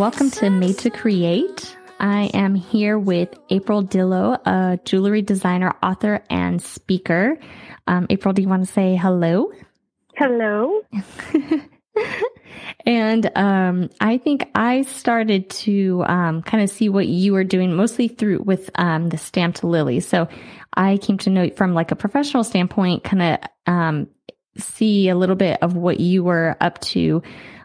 welcome to Made to Create. I am here with April Dillo, a jewelry designer, author, and speaker. Um, April, do you want to say hello? Hello. and um, I think I started to um, kind of see what you were doing mostly through with um, the stamped lily. So I came to know from like a professional standpoint, kind of um, see a little bit of what you were up to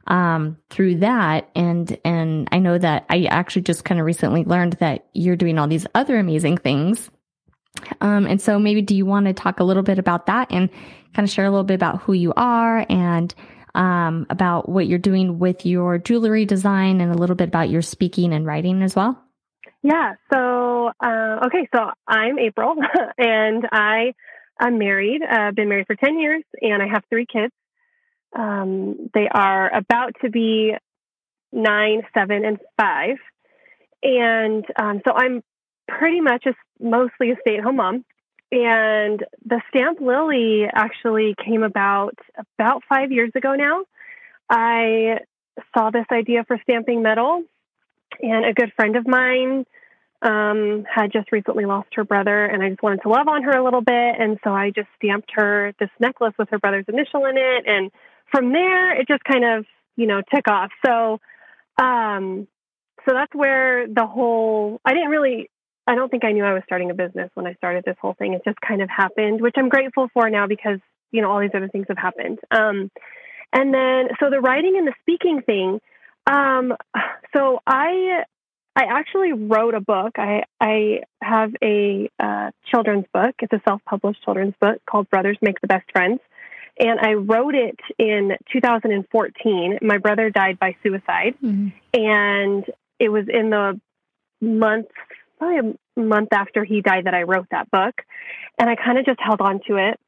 um, through that. And, and I know that I actually just kind of recently learned that you're doing all these other amazing things. Um, and so maybe do you want to talk a little bit about that and kind of share a little bit about who you are and, um, about what you're doing with your jewelry design and a little bit about your speaking and writing as well? Yeah. So, uh, okay. So I'm April and I I'm married. I've uh, been married for 10 years and I have three kids. Um, they are about to be nine, seven, and five. And um, so I'm pretty much just mostly a stay at home mom. And the Stamp Lily actually came about about five years ago now. I saw this idea for stamping metal, and a good friend of mine um, had just recently lost her brother, and I just wanted to love on her a little bit. And so I just stamped her this necklace with her brother's initial in it. And from there, it just kind of, you know, took off. So, um, so that's where the whole, I didn't really, I don't think I knew I was starting a business when I started this whole thing. It just kind of happened, which I'm grateful for now because, you know, all these other things have happened. Um, and then, so the writing and the speaking thing, um, so I, I actually wrote a book. I, I have a uh, children's book. It's a self-published children's book called Brothers Make the Best Friends and I wrote it in 2014. My brother died by suicide, mm-hmm. and it was in the month, probably a month after he died, that I wrote that book, and I kind of just held on to it.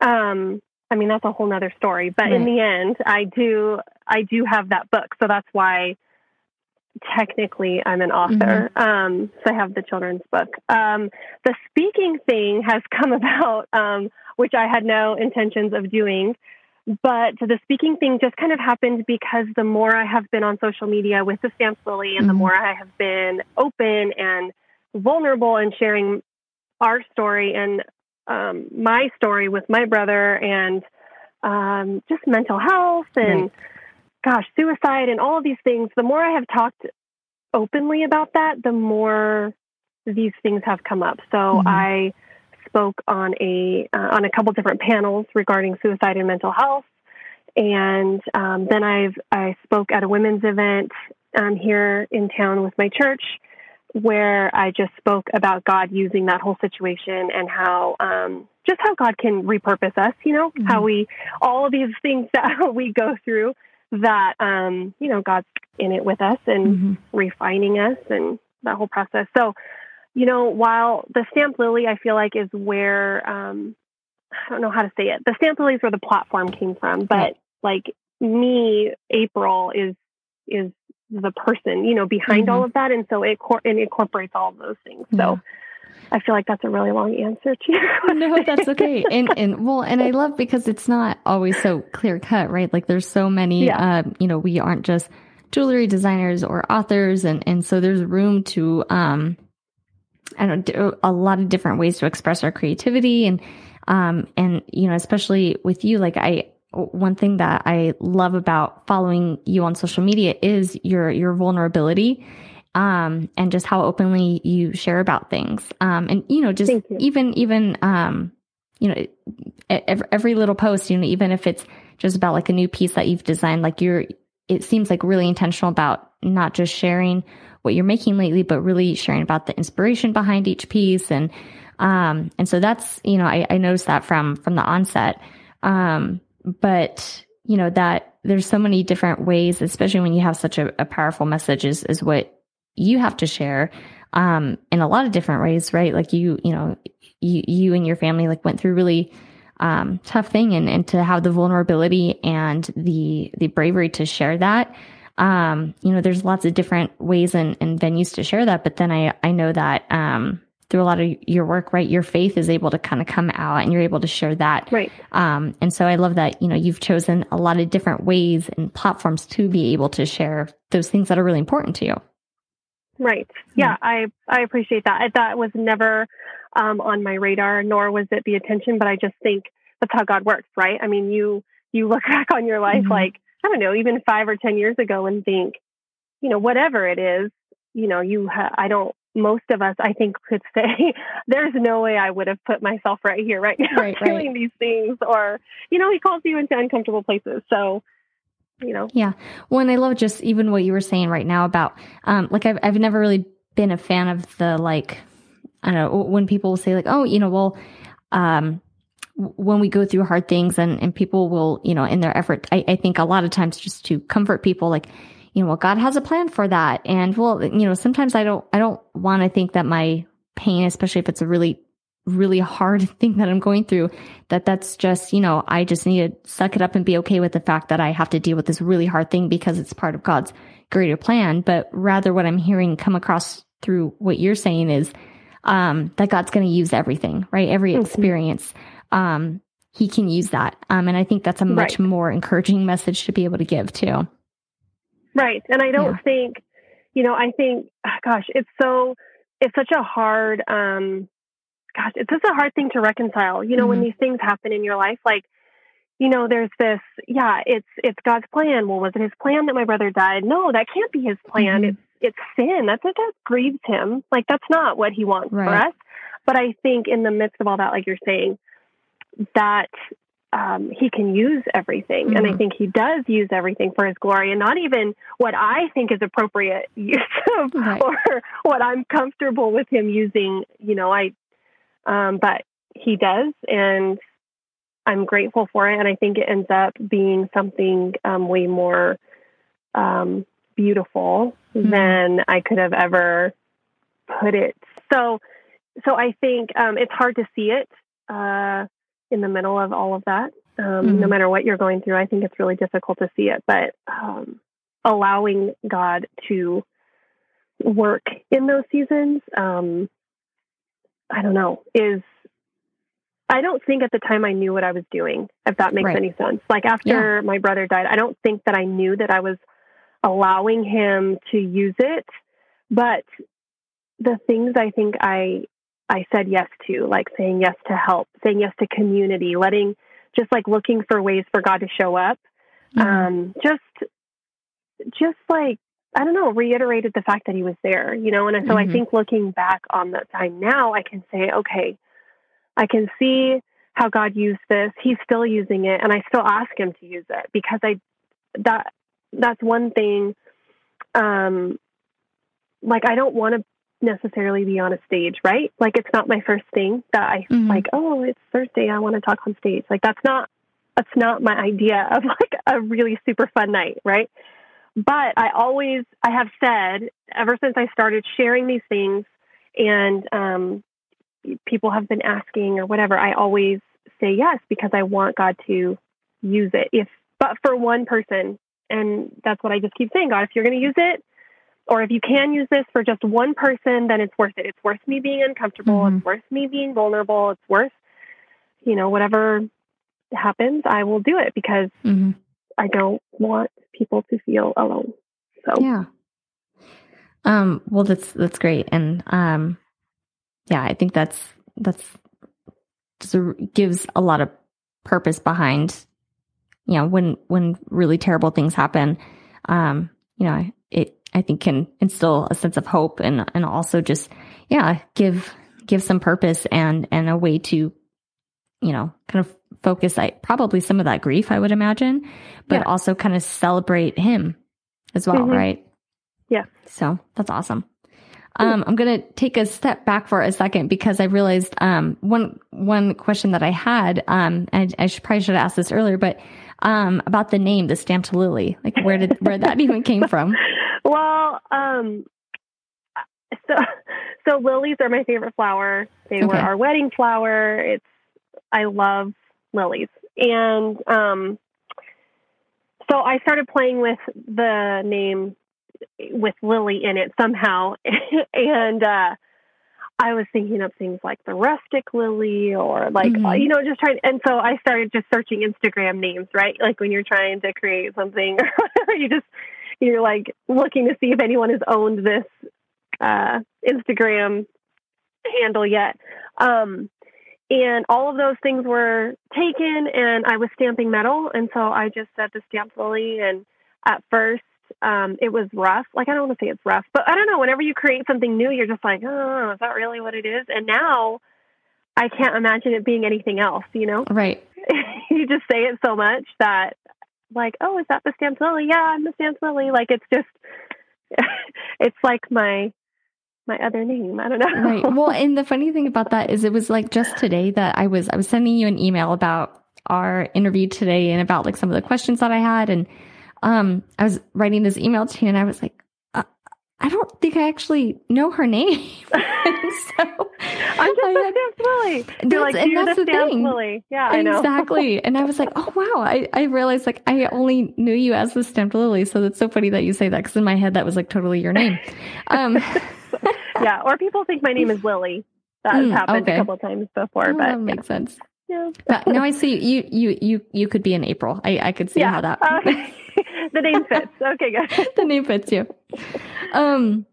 Um, I mean, that's a whole nother story, but right. in the end, I do, I do have that book, so that's why technically I'm an author. Mm-hmm. Um, so I have the children's book. Um, the speaking thing has come about. Um, which I had no intentions of doing. But the speaking thing just kind of happened because the more I have been on social media with the Stamp Lily and mm-hmm. the more I have been open and vulnerable and sharing our story and um, my story with my brother and um, just mental health and, right. Gosh, suicide and all of these things, the more I have talked openly about that, the more these things have come up. So mm-hmm. I spoke on a uh, on a couple different panels regarding suicide and mental health, and um, then I've I spoke at a women's event um, here in town with my church, where I just spoke about God using that whole situation and how um, just how God can repurpose us. You know mm-hmm. how we all of these things that we go through that um, you know God's in it with us and mm-hmm. refining us and that whole process. So you know, while the stamp lily, I feel like is where um, I don't know how to say it. The stamp lily is where the platform came from, but like me, April is is the person, you know, behind mm-hmm. all of that, and so it, cor- it incorporates all of those things. So. Yeah. I feel like that's a really long answer to your question. No, that's okay. And and well, and I love because it's not always so clear cut, right? Like there's so many. Yeah. Um, you know, we aren't just jewelry designers or authors, and and so there's room to um I don't know, a lot of different ways to express our creativity and, um, and, you know, especially with you, like I, one thing that I love about following you on social media is your, your vulnerability. Um, and just how openly you share about things. Um, and, you know, just you. even, even, um, you know, every, every little post, you know, even if it's just about like a new piece that you've designed, like you're, it seems like really intentional about not just sharing what you're making lately, but really sharing about the inspiration behind each piece. And, um, and so that's, you know, I, I noticed that from, from the onset. Um, but, you know, that there's so many different ways, especially when you have such a, a powerful message is, is what you have to share, um, in a lot of different ways, right? Like you, you know, you, you and your family like went through really, um, tough thing and, and to have the vulnerability and the, the bravery to share that um, you know, there's lots of different ways and, and, venues to share that. But then I, I know that, um, through a lot of your work, right? Your faith is able to kind of come out and you're able to share that. Right. Um, and so I love that, you know, you've chosen a lot of different ways and platforms to be able to share those things that are really important to you. Right. Yeah, I I appreciate that. I, That was never um, on my radar, nor was it the attention. But I just think that's how God works, right? I mean, you you look back on your life mm-hmm. like I don't know, even five or ten years ago, and think, you know, whatever it is, you know, you ha- I don't. Most of us, I think, could say, "There's no way I would have put myself right here, right now, right, doing right. these things." Or, you know, He calls you into uncomfortable places. So, you know. Yeah. Well, and I love just even what you were saying right now about, um, like I've I've never really been a fan of the like, I don't know, when people say like, oh, you know, well, um, when we go through hard things and, and people will, you know, in their effort, I, I think a lot of times just to comfort people, like, you know, well, God has a plan for that. And well, you know, sometimes I don't, I don't want to think that my pain, especially if it's a really, really hard thing that I'm going through, that that's just, you know, I just need to suck it up and be okay with the fact that I have to deal with this really hard thing because it's part of God's greater plan. But rather what I'm hearing come across through what you're saying is, um, that God's going to use everything, right? Every mm-hmm. experience um, he can use that. Um, and I think that's a much right. more encouraging message to be able to give too. Right. And I don't yeah. think, you know, I think, ah, gosh, it's so, it's such a hard, um, gosh, it's just a hard thing to reconcile. You know, mm-hmm. when these things happen in your life, like, you know, there's this, yeah, it's, it's God's plan. Well, was it his plan that my brother died? No, that can't be his plan. Mm-hmm. It's, it's sin. That's what that grieves him. Like, that's not what he wants right. for us. But I think in the midst of all that, like you're saying, that um, he can use everything. Mm-hmm. And I mm-hmm. think he does use everything for his glory and not even what I think is appropriate use of right. or what I'm comfortable with him using, you know, I, um, but he does. And I'm grateful for it. And I think it ends up being something um, way more um, beautiful mm-hmm. than I could have ever put it. So, so I think um, it's hard to see it. Uh, in the middle of all of that. Um, mm-hmm. No matter what you're going through, I think it's really difficult to see it. But um, allowing God to work in those seasons, um, I don't know, is I don't think at the time I knew what I was doing, if that makes right. any sense. Like after yeah. my brother died, I don't think that I knew that I was allowing him to use it. But the things I think I I said yes to, like saying yes to help, saying yes to community, letting just like looking for ways for God to show up. Mm-hmm. Um, just, just like, I don't know, reiterated the fact that he was there, you know? And so mm-hmm. I think looking back on that time now, I can say, okay, I can see how God used this. He's still using it. And I still ask him to use it because I, that, that's one thing. Um, like I don't want to necessarily be on a stage, right? Like it's not my first thing that I mm-hmm. like, oh, it's Thursday, I want to talk on stage. Like that's not that's not my idea of like a really super fun night, right? But I always I have said ever since I started sharing these things and um people have been asking or whatever, I always say yes because I want God to use it. If but for one person, and that's what I just keep saying, God, if you're going to use it, or if you can use this for just one person, then it's worth it. It's worth me being uncomfortable. Mm-hmm. It's worth me being vulnerable. It's worth, you know, whatever happens, I will do it because mm-hmm. I don't want people to feel alone. So yeah. Um, well, that's that's great, and um, yeah, I think that's that's just a, gives a lot of purpose behind, you know, when when really terrible things happen. Um, you know, it I think can instill a sense of hope and and also just yeah give give some purpose and and a way to you know kind of focus I probably some of that grief I would imagine but yeah. also kind of celebrate him as well mm-hmm. right yeah so that's awesome um, I'm going to take a step back for a second because I realized um, one one question that I had, um, and I should, probably should have asked this earlier, but um, about the name, the stamped lily. Like where did where that even came from? Well, um, so so lilies are my favorite flower. They okay. were our wedding flower. It's I love lilies, and um, so I started playing with the name with Lily in it somehow, and uh, I was thinking of things like the rustic lily or like, mm-hmm. you know, just trying. And so I started just searching Instagram names, right? Like when you're trying to create something, or you just, you're like looking to see if anyone has owned this uh, Instagram handle yet. Um, and all of those things were taken, and I was stamping metal. And so I just said the stamp lily. And at first, um, it was rough. Like, I don't want to say it's rough, but I don't know. Whenever you create something new, you're just like, oh, is that really what it is? And now I can't imagine it being anything else, you know? Right. you just say it so much that, like, oh, is that the stamped lily? Yeah, I'm the stamped lily. Like, it's just, it's like my my other name. I don't know. right. Well, and the funny thing about that is it was like just today that I was I was sending you an email about our interview today and about like some of the questions that I had and um I was writing this email to you and I was like I don't think I actually know her name. so I'm just I, a stamp Lily. You're like, and that's the, thing. Lily. Yeah, exactly. and I was like, oh wow. I, I realized like I only knew you as the stamped lily. So that's so funny that you say that because in my head that was like totally your name. Um, yeah, or people think my name is Lily. That has mm, happened okay. a couple times before, oh, but that makes sense. Yeah. But now I see you. You you you could be in April. I I could see yeah. how that. Uh, the name fits. Okay, good. the name fits you. Um.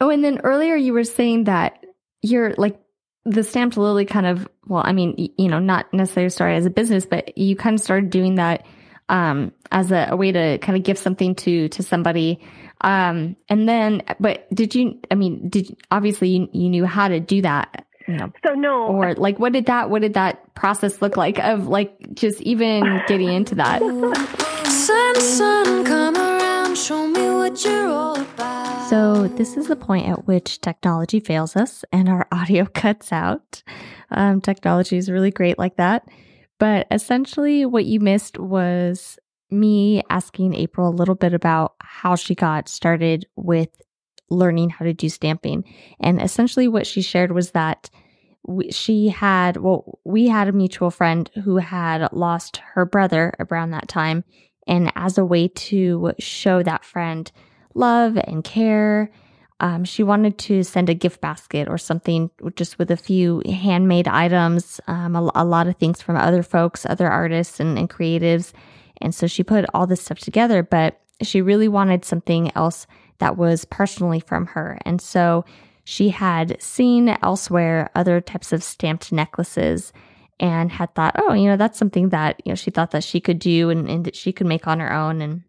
Oh, and then earlier you were saying that you're like the stamped lily kind of. Well, I mean, you know, not necessarily started as a business, but you kind of started doing that um as a, a way to kind of give something to to somebody um, and then, but did you, I mean, did obviously you, you knew how to do that? You know, so no, or like, what did that, what did that process look like of like just even getting into that? come around, show me what you're all about. So this is the point at which technology fails us and our audio cuts out. Um, technology is really great like that. But essentially, what you missed was me asking April a little bit about how she got started with learning how to do stamping. And essentially, what she shared was that she had, well, we had a mutual friend who had lost her brother around that time. And as a way to show that friend love and care, um, she wanted to send a gift basket or something just with a few handmade items, um, a, a, lot of things from other folks, other artists and, and creatives. And so she put all this stuff together, but she really wanted something else that was personally from her. And so she had seen elsewhere other types of stamped necklaces and had thought, oh, you know, that's something that, you know, she thought that she could do and, and that she could make on her own. And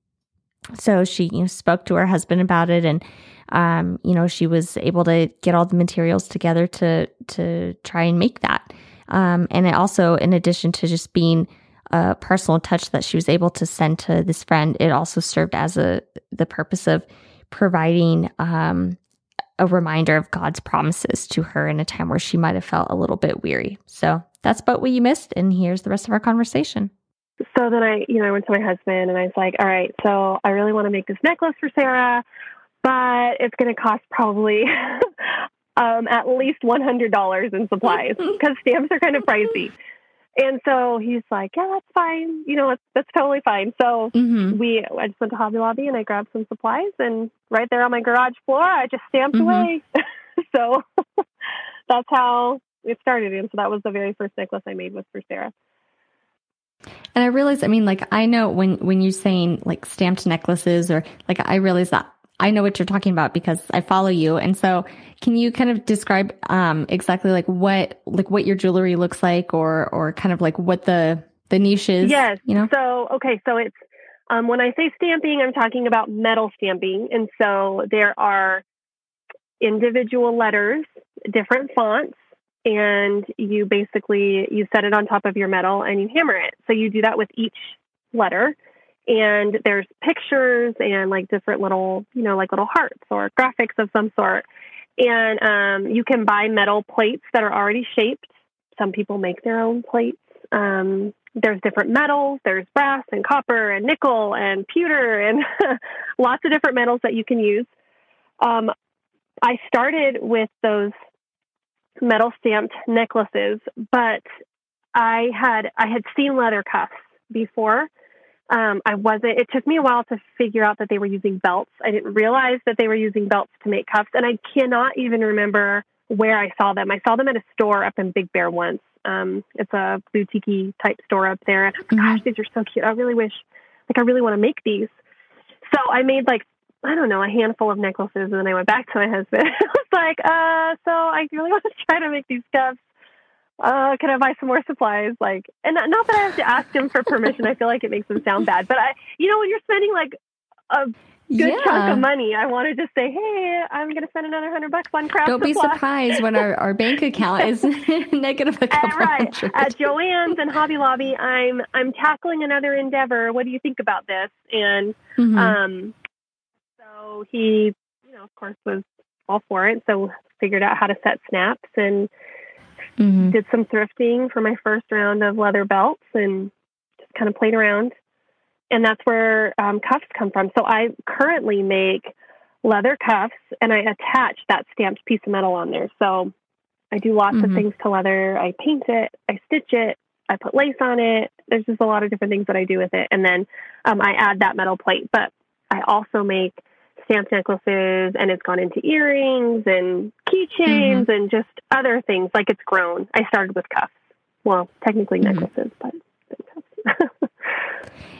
so she, you know, spoke to her husband about it and, um, you know, she was able to get all the materials together to, to try and make that. Um, and it also, in addition to just being a personal touch that she was able to send to this friend, it also served as a the purpose of providing um, a reminder of God's promises to her in a time where she might have felt a little bit weary. So that's about what you missed, and here's the rest of our conversation. So then I, you know, I went to my husband and I was like, "All right, so I really want to make this necklace for Sarah, but it's going to cost probably." um, at least $100 in supplies because stamps are kind of pricey. And so he's like, yeah, that's fine. You know, that's, that's totally fine. So mm-hmm. we, I just went to Hobby Lobby and I grabbed some supplies and right there on my garage floor, I just stamped mm-hmm. away. so that's how it started. And so that was the very first necklace I made was for Sarah. And I realize, I mean, like I know when when you're saying like stamped necklaces or like I realize that I know what you're talking about because I follow you. And so can you kind of describe um, exactly like what like what your jewelry looks like or or kind of like what the the niche is? Yes. You know? So okay, so it's um, when I say stamping, I'm talking about metal stamping. And so there are individual letters, different fonts, and you basically you set it on top of your metal and you hammer it. So you do that with each letter and there's pictures and like different little, you know, like little hearts or graphics of some sort. And um, you can buy metal plates that are already shaped. Some people make their own plates. Um, there's different metals. There's brass and copper and nickel and pewter and lots of different metals that you can use. Um, I started with those metal stamped necklaces, but I had I had seen leather cuffs before, um, I wasn't, it took me a while to figure out that they were using belts. I didn't realize that they were using belts to make cuffs. And I cannot even remember where I saw them. I saw them at a store up in Big Bear once. Um, it's a boutique type store up there. And mm-hmm. gosh, these are so cute. I really wish, like, I really want to make these. So I made like, I don't know, a handful of necklaces. And then I went back to my husband. I was like, uh, so I really want to try to make these cuffs. Uh, can I buy some more supplies? Like, and not, not that I have to ask him for permission. I feel like it makes him sound bad, but I, you know, when you're spending like a good yeah. chunk of money. I want to just say, hey, I'm going to spend another hundred bucks on craft. Don't be surprised when our, our bank account is negative a couple right. hundred. At Joann's and Hobby Lobby, I'm I'm tackling another endeavor. What do you think about this? And mm-hmm. um, so he, you know, of course, was all for it. So figured out how to set snaps and mm-hmm. did some thrifting for my first round of leather belts and just kind of played around and that's where um, cuffs come from. So I currently make leather cuffs and I attach that stamped piece of metal on there. So I do lots mm-hmm. of things to leather. I paint it, I stitch it, I put lace on it. There's just a lot of different things that I do with it. And then um, I add that metal plate. But I also make stamped necklaces and it's gone into earrings and keychains mm-hmm. and just other things like it's grown. I started with cuffs. Well, technically mm-hmm. necklaces, but cuffs.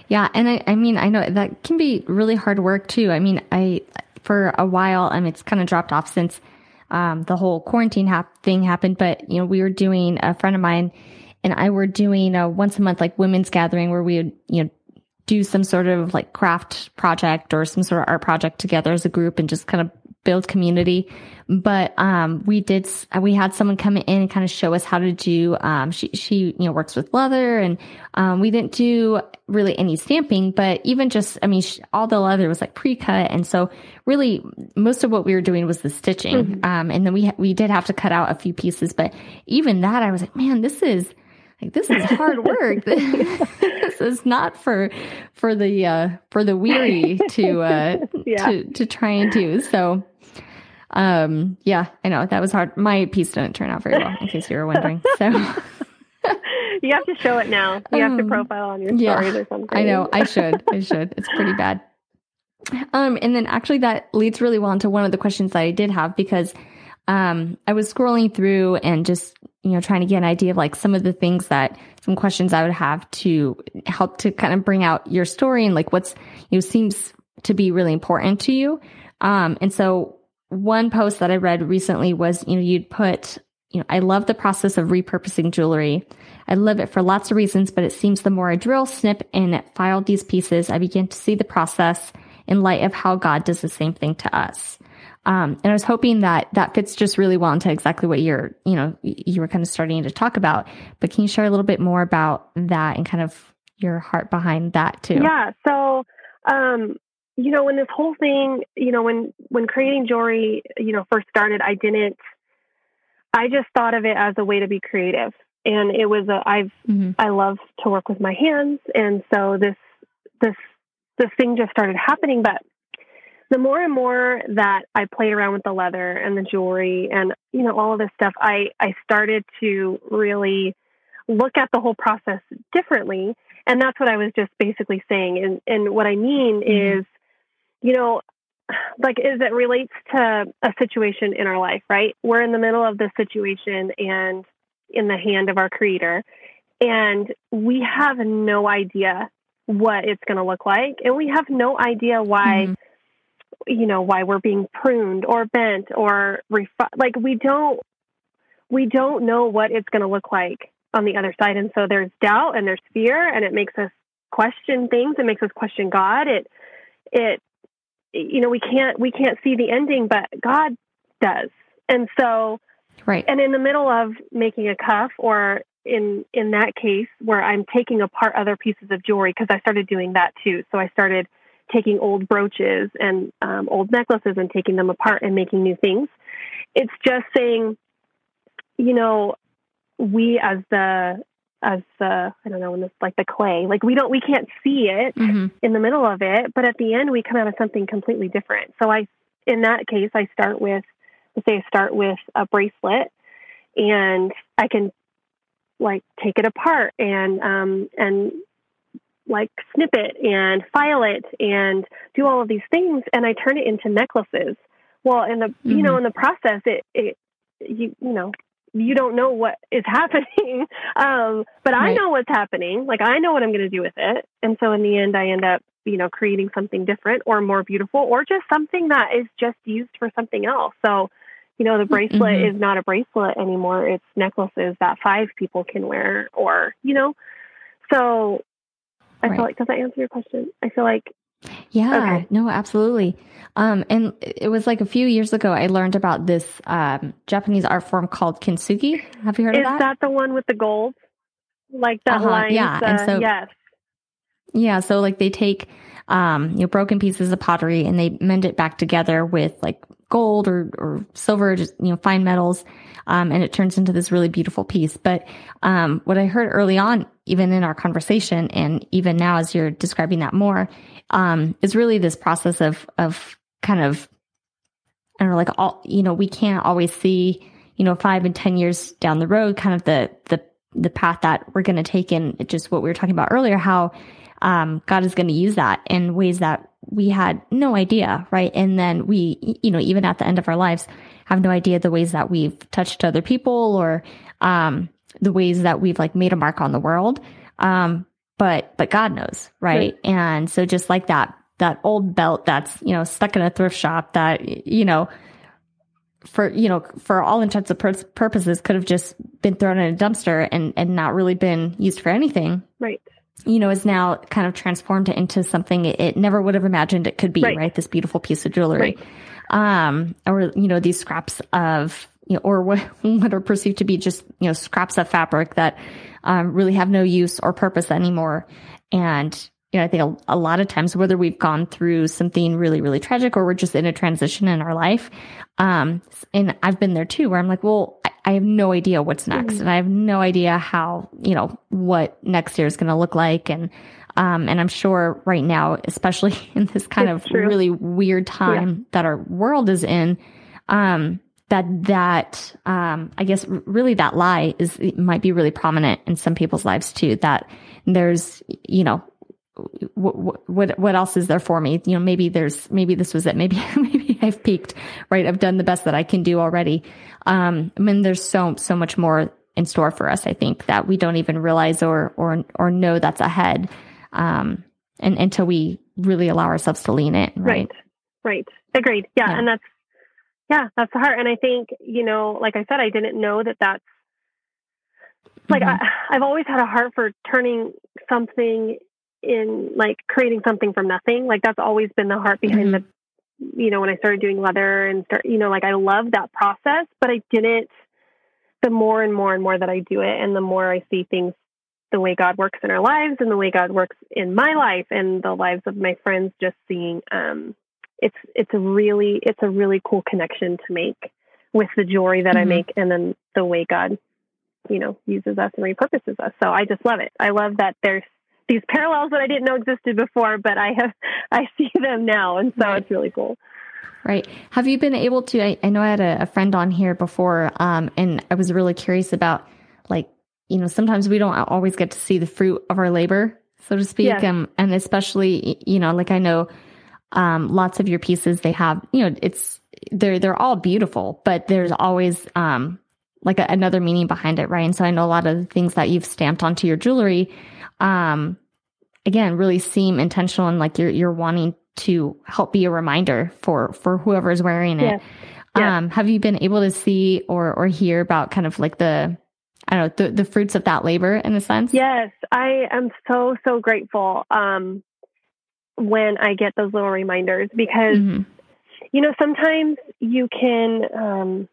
Yeah, and I, I mean, I know that can be really hard work too. I mean, I for a while, I mean, it's kind of dropped off since um, the whole quarantine hap- thing happened. But you know, we were doing a friend of mine and I were doing a once a month like women's gathering where we would you know do some sort of like craft project or some sort of art project together as a group and just kind of build community. But um, we did we had someone come in and kind of show us how to do. Um, she she you know works with leather, and um, we didn't do really any stamping, but even just I mean she, all the leather was like pre cut, and so really most of what we were doing was the stitching. Mm-hmm. Um, and then we we did have to cut out a few pieces, but even that I was like, man, this is like this is hard work this is not for for the uh for the weary to uh yeah. to to try and do so um, yeah, I know that was hard. My piece didn't turn out very well, in case you were wondering. So you have to show it now. You have to um, profile on your stories yeah, or something. I know. I should. I should. It's pretty bad. Um, and then actually that leads really well into one of the questions that I did have because um, I was scrolling through and just you know trying to get an idea of like some of the things that some questions I would have to help to kind of bring out your story and like what's you know seems to be really important to you. Um, and so one post that I read recently was, you know, you'd put, you know, I love the process of repurposing jewelry. I love it for lots of reasons, but it seems the more I drill, snip, and file these pieces, I begin to see the process in light of how God does the same thing to us. Um, and I was hoping that that fits just really well into exactly what you're, you know, you were kind of starting to talk about. But can you share a little bit more about that and kind of your heart behind that too? Yeah. So, um, you know, when this whole thing, you know, when when creating jewelry, you know, first started, I didn't. I just thought of it as a way to be creative, and it was a. I've mm-hmm. I love to work with my hands, and so this this this thing just started happening. But the more and more that I played around with the leather and the jewelry, and you know, all of this stuff, I I started to really look at the whole process differently and that's what I was just basically saying. And and what I mean mm-hmm. is you know, like as it relates to a situation in our life, right? We're in the middle of this situation and in the hand of our creator, and we have no idea what it's going to look like, and we have no idea why. Mm-hmm. You know why we're being pruned or bent or refi- like we don't we don't know what it's going to look like on the other side, and so there's doubt and there's fear, and it makes us question things. It makes us question God. It it you know we can't we can't see the ending but god does and so right and in the middle of making a cuff or in in that case where i'm taking apart other pieces of jewelry because i started doing that too so i started taking old brooches and um, old necklaces and taking them apart and making new things it's just saying you know we as the as the I don't know when this like the clay. Like we don't we can't see it mm-hmm. in the middle of it, but at the end we come out of something completely different. So I in that case I start with let's say I start with a bracelet and I can like take it apart and um and like snip it and file it and do all of these things and I turn it into necklaces. Well in the mm-hmm. you know mm-hmm. in the process it it you you know you don't know what is happening. Um, but right. I know what's happening. Like I know what I'm going to do with it. And so in the end, I end up, you know, creating something different or more beautiful or just something that is just used for something else. So, you know, the bracelet mm-hmm. is not a bracelet anymore. It's necklaces that five people can wear or, you know, so I right. feel like, does that answer your question? I feel like yeah, okay. no, absolutely. Um, and it was like a few years ago, I learned about this um, Japanese art form called kintsugi. Have you heard Is of that? Is that the one with the gold? Like that uh-huh, line? Yeah. and so, yes. Yeah. So, like, they take um, you know, broken pieces of pottery and they mend it back together with like gold or, or silver, just, you know, fine metals. Um, and it turns into this really beautiful piece. But, um, what I heard early on, even in our conversation and even now as you're describing that more, um, is really this process of, of kind of, I don't know, like all, you know, we can't always see, you know, five and 10 years down the road, kind of the, the, the path that we're going to take in just what we were talking about earlier, how, um, God is going to use that in ways that we had no idea, right? And then we, you know, even at the end of our lives, have no idea the ways that we've touched other people or, um, the ways that we've like made a mark on the world. Um, but but God knows, right? right? And so just like that that old belt that's you know stuck in a thrift shop that you know for you know for all intents and pur- purposes could have just been thrown in a dumpster and and not really been used for anything, right? You know, is now kind of transformed into something it, it never would have imagined it could be, right? right? This beautiful piece of jewelry, right. um, or you know these scraps of you know, or what, what are perceived to be just, you know, scraps of fabric that um, really have no use or purpose anymore. And, you know, I think a, a, lot of times, whether we've gone through something really, really tragic or we're just in a transition in our life, um, and I've been there too, where I'm like, well, I, I have no idea what's next, mm-hmm. and I have no idea how, you know, what next year is going to look like, and um, and I'm sure right now, especially in this kind it's of true. really weird time yeah. that our world is in, um, that that um, I guess really that lie is might be really prominent in some people's lives too. That there's you know what what what else is there for me? You know, maybe there's maybe this was it. Maybe maybe I've peaked. Right, I've done the best that I can do already. Um, I mean, there's so so much more in store for us. I think that we don't even realize or or or know that's ahead. Um, and until we really allow ourselves to lean in. Right. Right. right. Agreed. Yeah, yeah. and that's yeah, that's the heart. And I think, you know, like I said, I didn't know that that's like mm-hmm. I, I've always had a heart for turning something in like creating something from nothing. Like that's always been the heart behind mm-hmm. the, you know, when I started doing leather and start, you know, like I love that process, but I didn't, the more and more and more that I do it and the more I see things the way God works in our lives and the way God works in my life and the lives of my friends, just seeing, um, it's it's a really it's a really cool connection to make with the jewelry that mm-hmm. I make and then the way God, you know, uses us and repurposes us. So I just love it. I love that there's these parallels that I didn't know existed before, but I have I see them now, and so right. it's really cool. Right. Have you been able to? I, I know I had a, a, friend on here before, um, and I was really curious about like you know sometimes we don't always get to see the fruit of our labor, so to speak, yes. um, and especially you know like I know um, lots of your pieces they have you know it's they're they're all beautiful but there's always um, like a, another meaning behind it right and so i know a lot of the things that you've stamped onto your jewelry um, again really seem intentional and like you're you're wanting to help be a reminder for for whoever's wearing it yeah. um have you been able to see or or hear about kind of like the I don't know the, the fruits of that labor in a sense. Yes, I am so so grateful. Um, when I get those little reminders because, mm-hmm. you know, sometimes you can, um,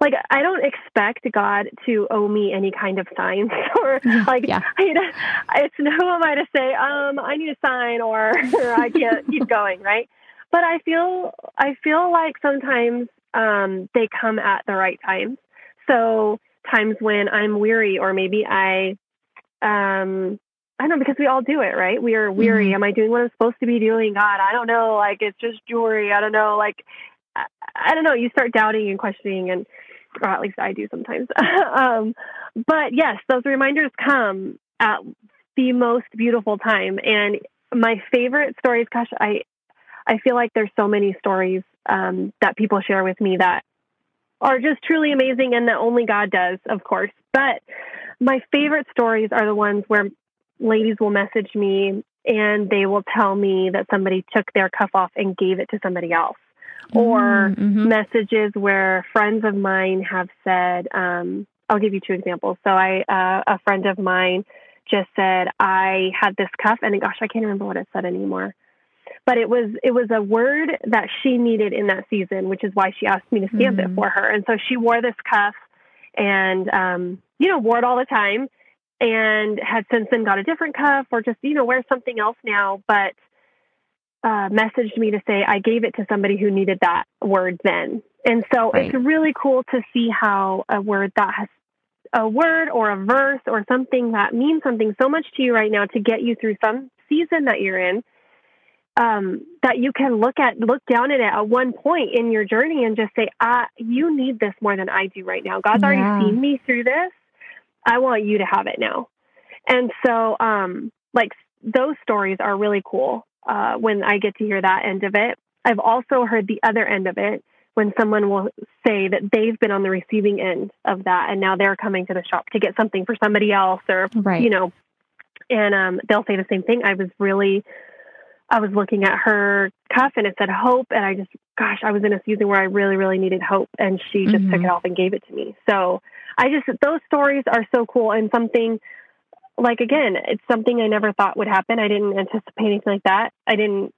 like, I don't expect God to owe me any kind of signs or like, yeah. I, it's who am I to say, um, I need a sign or, or I can't keep going. Right. But I feel, I feel like sometimes, um, they come at the right times. So times when I'm weary or maybe I, um, I don't know because we all do it, right? We are weary. Mm-hmm. Am I doing what I'm supposed to be doing? God, I don't know. Like it's just jewelry. I don't know. Like I, I don't know. You start doubting and questioning, and or at least I do sometimes. um, but yes, those reminders come at the most beautiful time. And my favorite stories, gosh, I I feel like there's so many stories um, that people share with me that are just truly amazing and that only God does, of course. But my favorite stories are the ones where ladies will message me and they will tell me that somebody took their cuff off and gave it to somebody else. Or mm-hmm. messages where friends of mine have said, um, I'll give you two examples. So I, uh, a friend of mine just said, I had this cuff and gosh, I can't remember what it said anymore but it was it was a word that she needed in that season, which is why she asked me to stamp mm-hmm. it for her. And so she wore this cuff and um, you know, wore it all the time and had since then got a different cuff or just, you know, wear something else now, but uh, messaged me to say I gave it to somebody who needed that word then. And so right. it's really cool to see how a word that has a word or a verse or something that means something so much to you right now to get you through some season that you're in um, that you can look at, look down at it at one point in your journey and just say, ah, you need this more than I do right now. God's yeah. already seen me through this. I want you to have it now. And so, um, like those stories are really cool uh, when I get to hear that end of it. I've also heard the other end of it when someone will say that they've been on the receiving end of that and now they're coming to the shop to get something for somebody else or, right. you know, and um, they'll say the same thing. I was really I was looking at her cuff and it said hope. And I just, gosh, I was in a season where I really, really needed hope. And she just mm-hmm. took it off and gave it to me. So I just, those stories are so cool and something like, again, it's something I never thought would happen. I didn't anticipate anything like that. I didn't,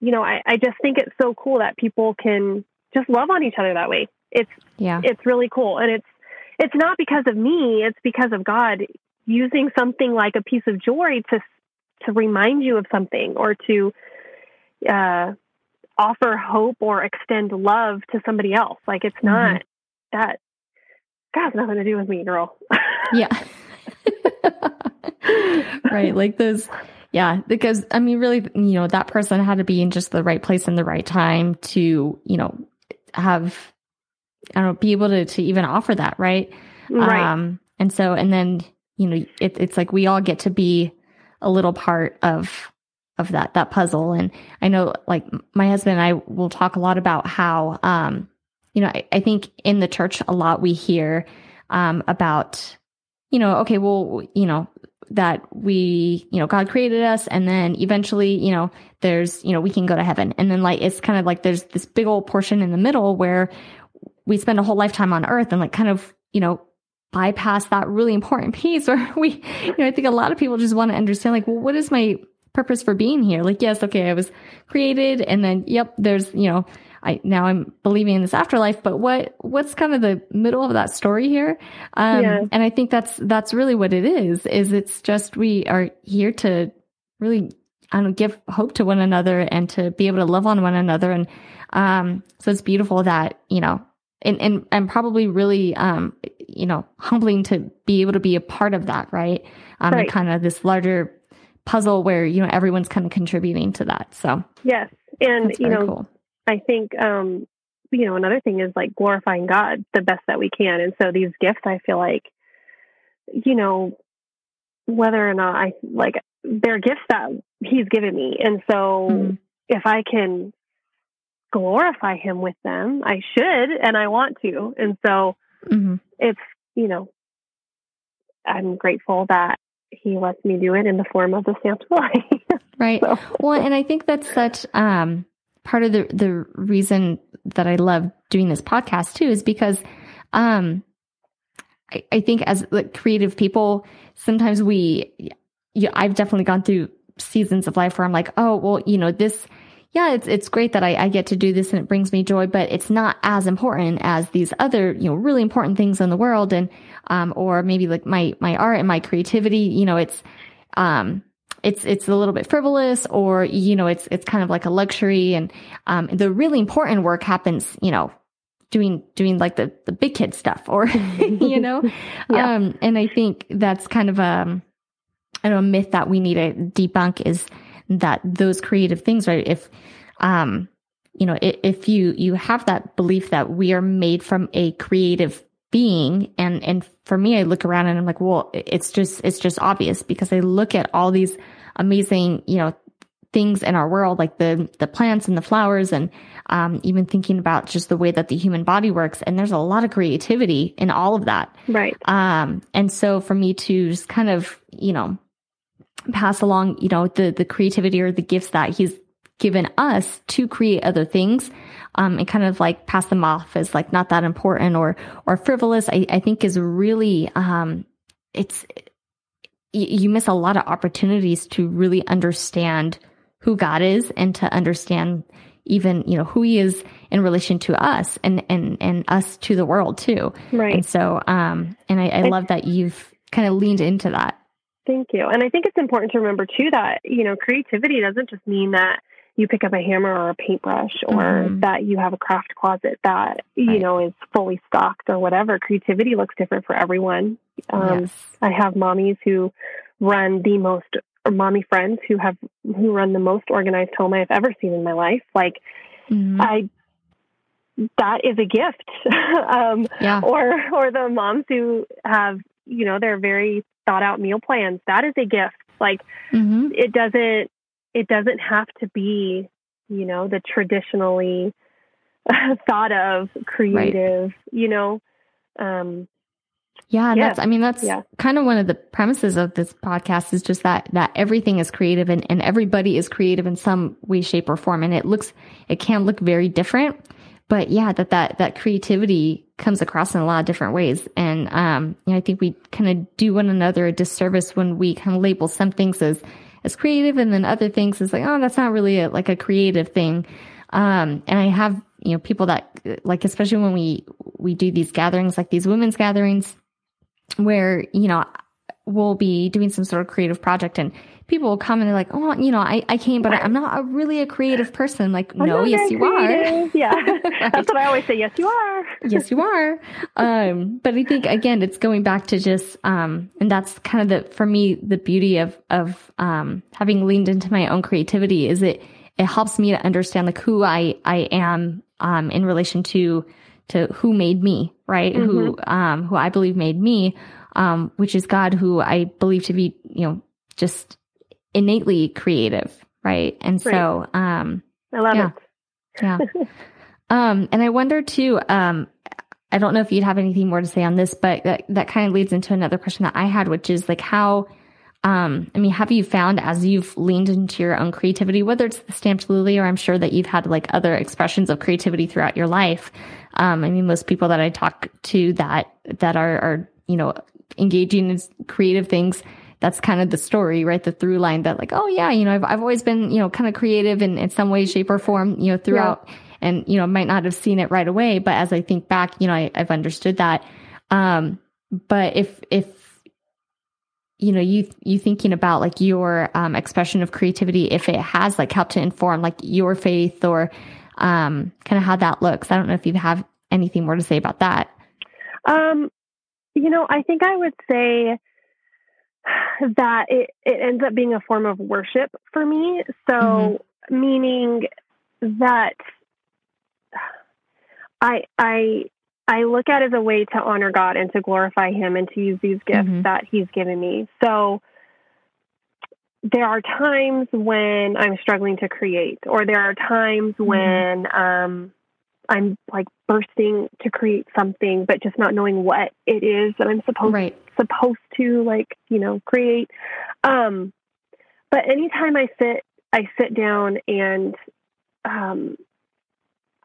you know, I, I just think it's so cool that people can just love on each other that way. It's, yeah, it's really cool. And it's, it's not because of me. It's because of God using something like a piece of jewelry to to remind you of something or to uh, offer hope or extend love to somebody else. Like it's mm-hmm. not mm-hmm. that has nothing to do with me, girl. yeah. right. Like those yeah, because I mean really, you know, that person had to be in just the right place in the right time to, you know, have I don't know, be able to to even offer that, right? Right. Um and so and then, you know, it, it's like we all get to be a little part of of that that puzzle and i know like my husband and i will talk a lot about how um you know i, I think in the church a lot we hear um about you know okay well you know that we you know god created us and then eventually you know there's you know we can go to heaven and then like it's kind of like there's this big old portion in the middle where we spend a whole lifetime on earth and like kind of you know bypass that really important piece where we, you know, I think a lot of people just want to understand like, well, what is my purpose for being here? Like, yes, okay, I was created and then, yep, there's, you know, I now I'm believing in this afterlife, but what what's kind of the middle of that story here? Um, yeah. and I think that's that's really what it is. Is it's just we are here to really I don't know, give hope to one another and to be able to love on one another. And um, so it's beautiful that you know and and and probably really um you know humbling to be able to be a part of that right um right. kind of this larger puzzle where you know everyone's kind of contributing to that so yes and you know cool. I think um you know another thing is like glorifying god the best that we can and so these gifts i feel like you know whether or not i like they're gifts that he's given me and so mm-hmm. if i can glorify him with them. I should and I want to. And so mm-hmm. it's, you know, I'm grateful that he lets me do it in the form of the stamped right. So. Well, and I think that's such um part of the the reason that I love doing this podcast too is because um I, I think as like creative people, sometimes we I've definitely gone through seasons of life where I'm like, oh well, you know, this yeah, it's it's great that I, I get to do this and it brings me joy, but it's not as important as these other, you know, really important things in the world and um or maybe like my my art and my creativity, you know, it's um it's it's a little bit frivolous or you know it's it's kind of like a luxury and um the really important work happens you know doing doing like the the big kid stuff or you know yeah. um and i think that's kind of um I know a myth that we need to debunk is that those creative things, right? If, um, you know, if you, you have that belief that we are made from a creative being and, and for me, I look around and I'm like, well, it's just, it's just obvious because I look at all these amazing, you know, things in our world, like the the plants and the flowers, and um, even thinking about just the way that the human body works. And there's a lot of creativity in all of that. Right. Um, and so for me to just kind of, you know, pass along, you know, the the creativity or the gifts that he's given us to create other things um, and kind of like pass them off as like not that important or or frivolous i, I think is really um, it's you miss a lot of opportunities to really understand who god is and to understand even you know who he is in relation to us and and and us to the world too right and so um and i, I love that you've kind of leaned into that Thank you. And I think it's important to remember too that, you know, creativity doesn't just mean that you pick up a hammer or a paintbrush or mm-hmm. that you have a craft closet that you right. know is fully stocked or whatever creativity looks different for everyone um, yes. i have mommies who run the most or mommy friends who have who run the most organized home i've ever seen in my life like mm-hmm. i that is a gift um, yeah. or or the moms who have you know they're very thought out meal plans that is a gift like mm-hmm. it doesn't it doesn't have to be, you know, the traditionally thought of creative, right. you know. Um, yeah, yeah, that's I mean that's yeah. kind of one of the premises of this podcast is just that that everything is creative and, and everybody is creative in some way, shape, or form. And it looks it can look very different. But yeah, that that that creativity comes across in a lot of different ways. And um, you know, I think we kind of do one another a disservice when we kind of label some things as as creative and then other things is like, oh, that's not really a, like a creative thing. Um, and I have, you know, people that like, especially when we, we do these gatherings, like these women's gatherings where, you know, we'll be doing some sort of creative project and people will come and they're like, oh, you know, I, I came, but I'm not a, really a creative person. Like, I'm no, yes, you creative. are. Yeah. That's what I always say. Yes, you are. yes, you are. Um, but I think again, it's going back to just, um, and that's kind of the, for me, the beauty of, of, um, having leaned into my own creativity is it, it helps me to understand like who I, I am, um, in relation to, to who made me, right? Mm-hmm. Who, um, who I believe made me, um, which is God, who I believe to be, you know, just innately creative, right? And right. so, um, I love yeah, it. yeah. um, and I wonder too, um, I don't know if you'd have anything more to say on this, but that, that kind of leads into another question that I had, which is like how, um, I mean, have you found as you've leaned into your own creativity, whether it's the stamped lily or I'm sure that you've had like other expressions of creativity throughout your life? Um, I mean, most people that I talk to that, that are, are, you know, engaging in creative things, that's kind of the story, right? The through line that like, oh yeah, you know, I've, I've always been, you know, kind of creative in, in some way, shape or form, you know, throughout yeah. and, you know, might not have seen it right away. But as I think back, you know, I, I've understood that. Um, but if, if, you know, you, you thinking about like your, um, expression of creativity, if it has like helped to inform like your faith or, um, kind of how that looks. I don't know if you have anything more to say about that. Um, you know, I think I would say that it, it ends up being a form of worship for me. So, mm-hmm. meaning that I, I, I look at it as a way to honor God and to glorify Him and to use these gifts mm-hmm. that He's given me. So, there are times when I'm struggling to create, or there are times mm-hmm. when um, I'm like bursting to create something, but just not knowing what it is that I'm supposed right. supposed to like, you know, create. Um, but anytime I sit, I sit down and um,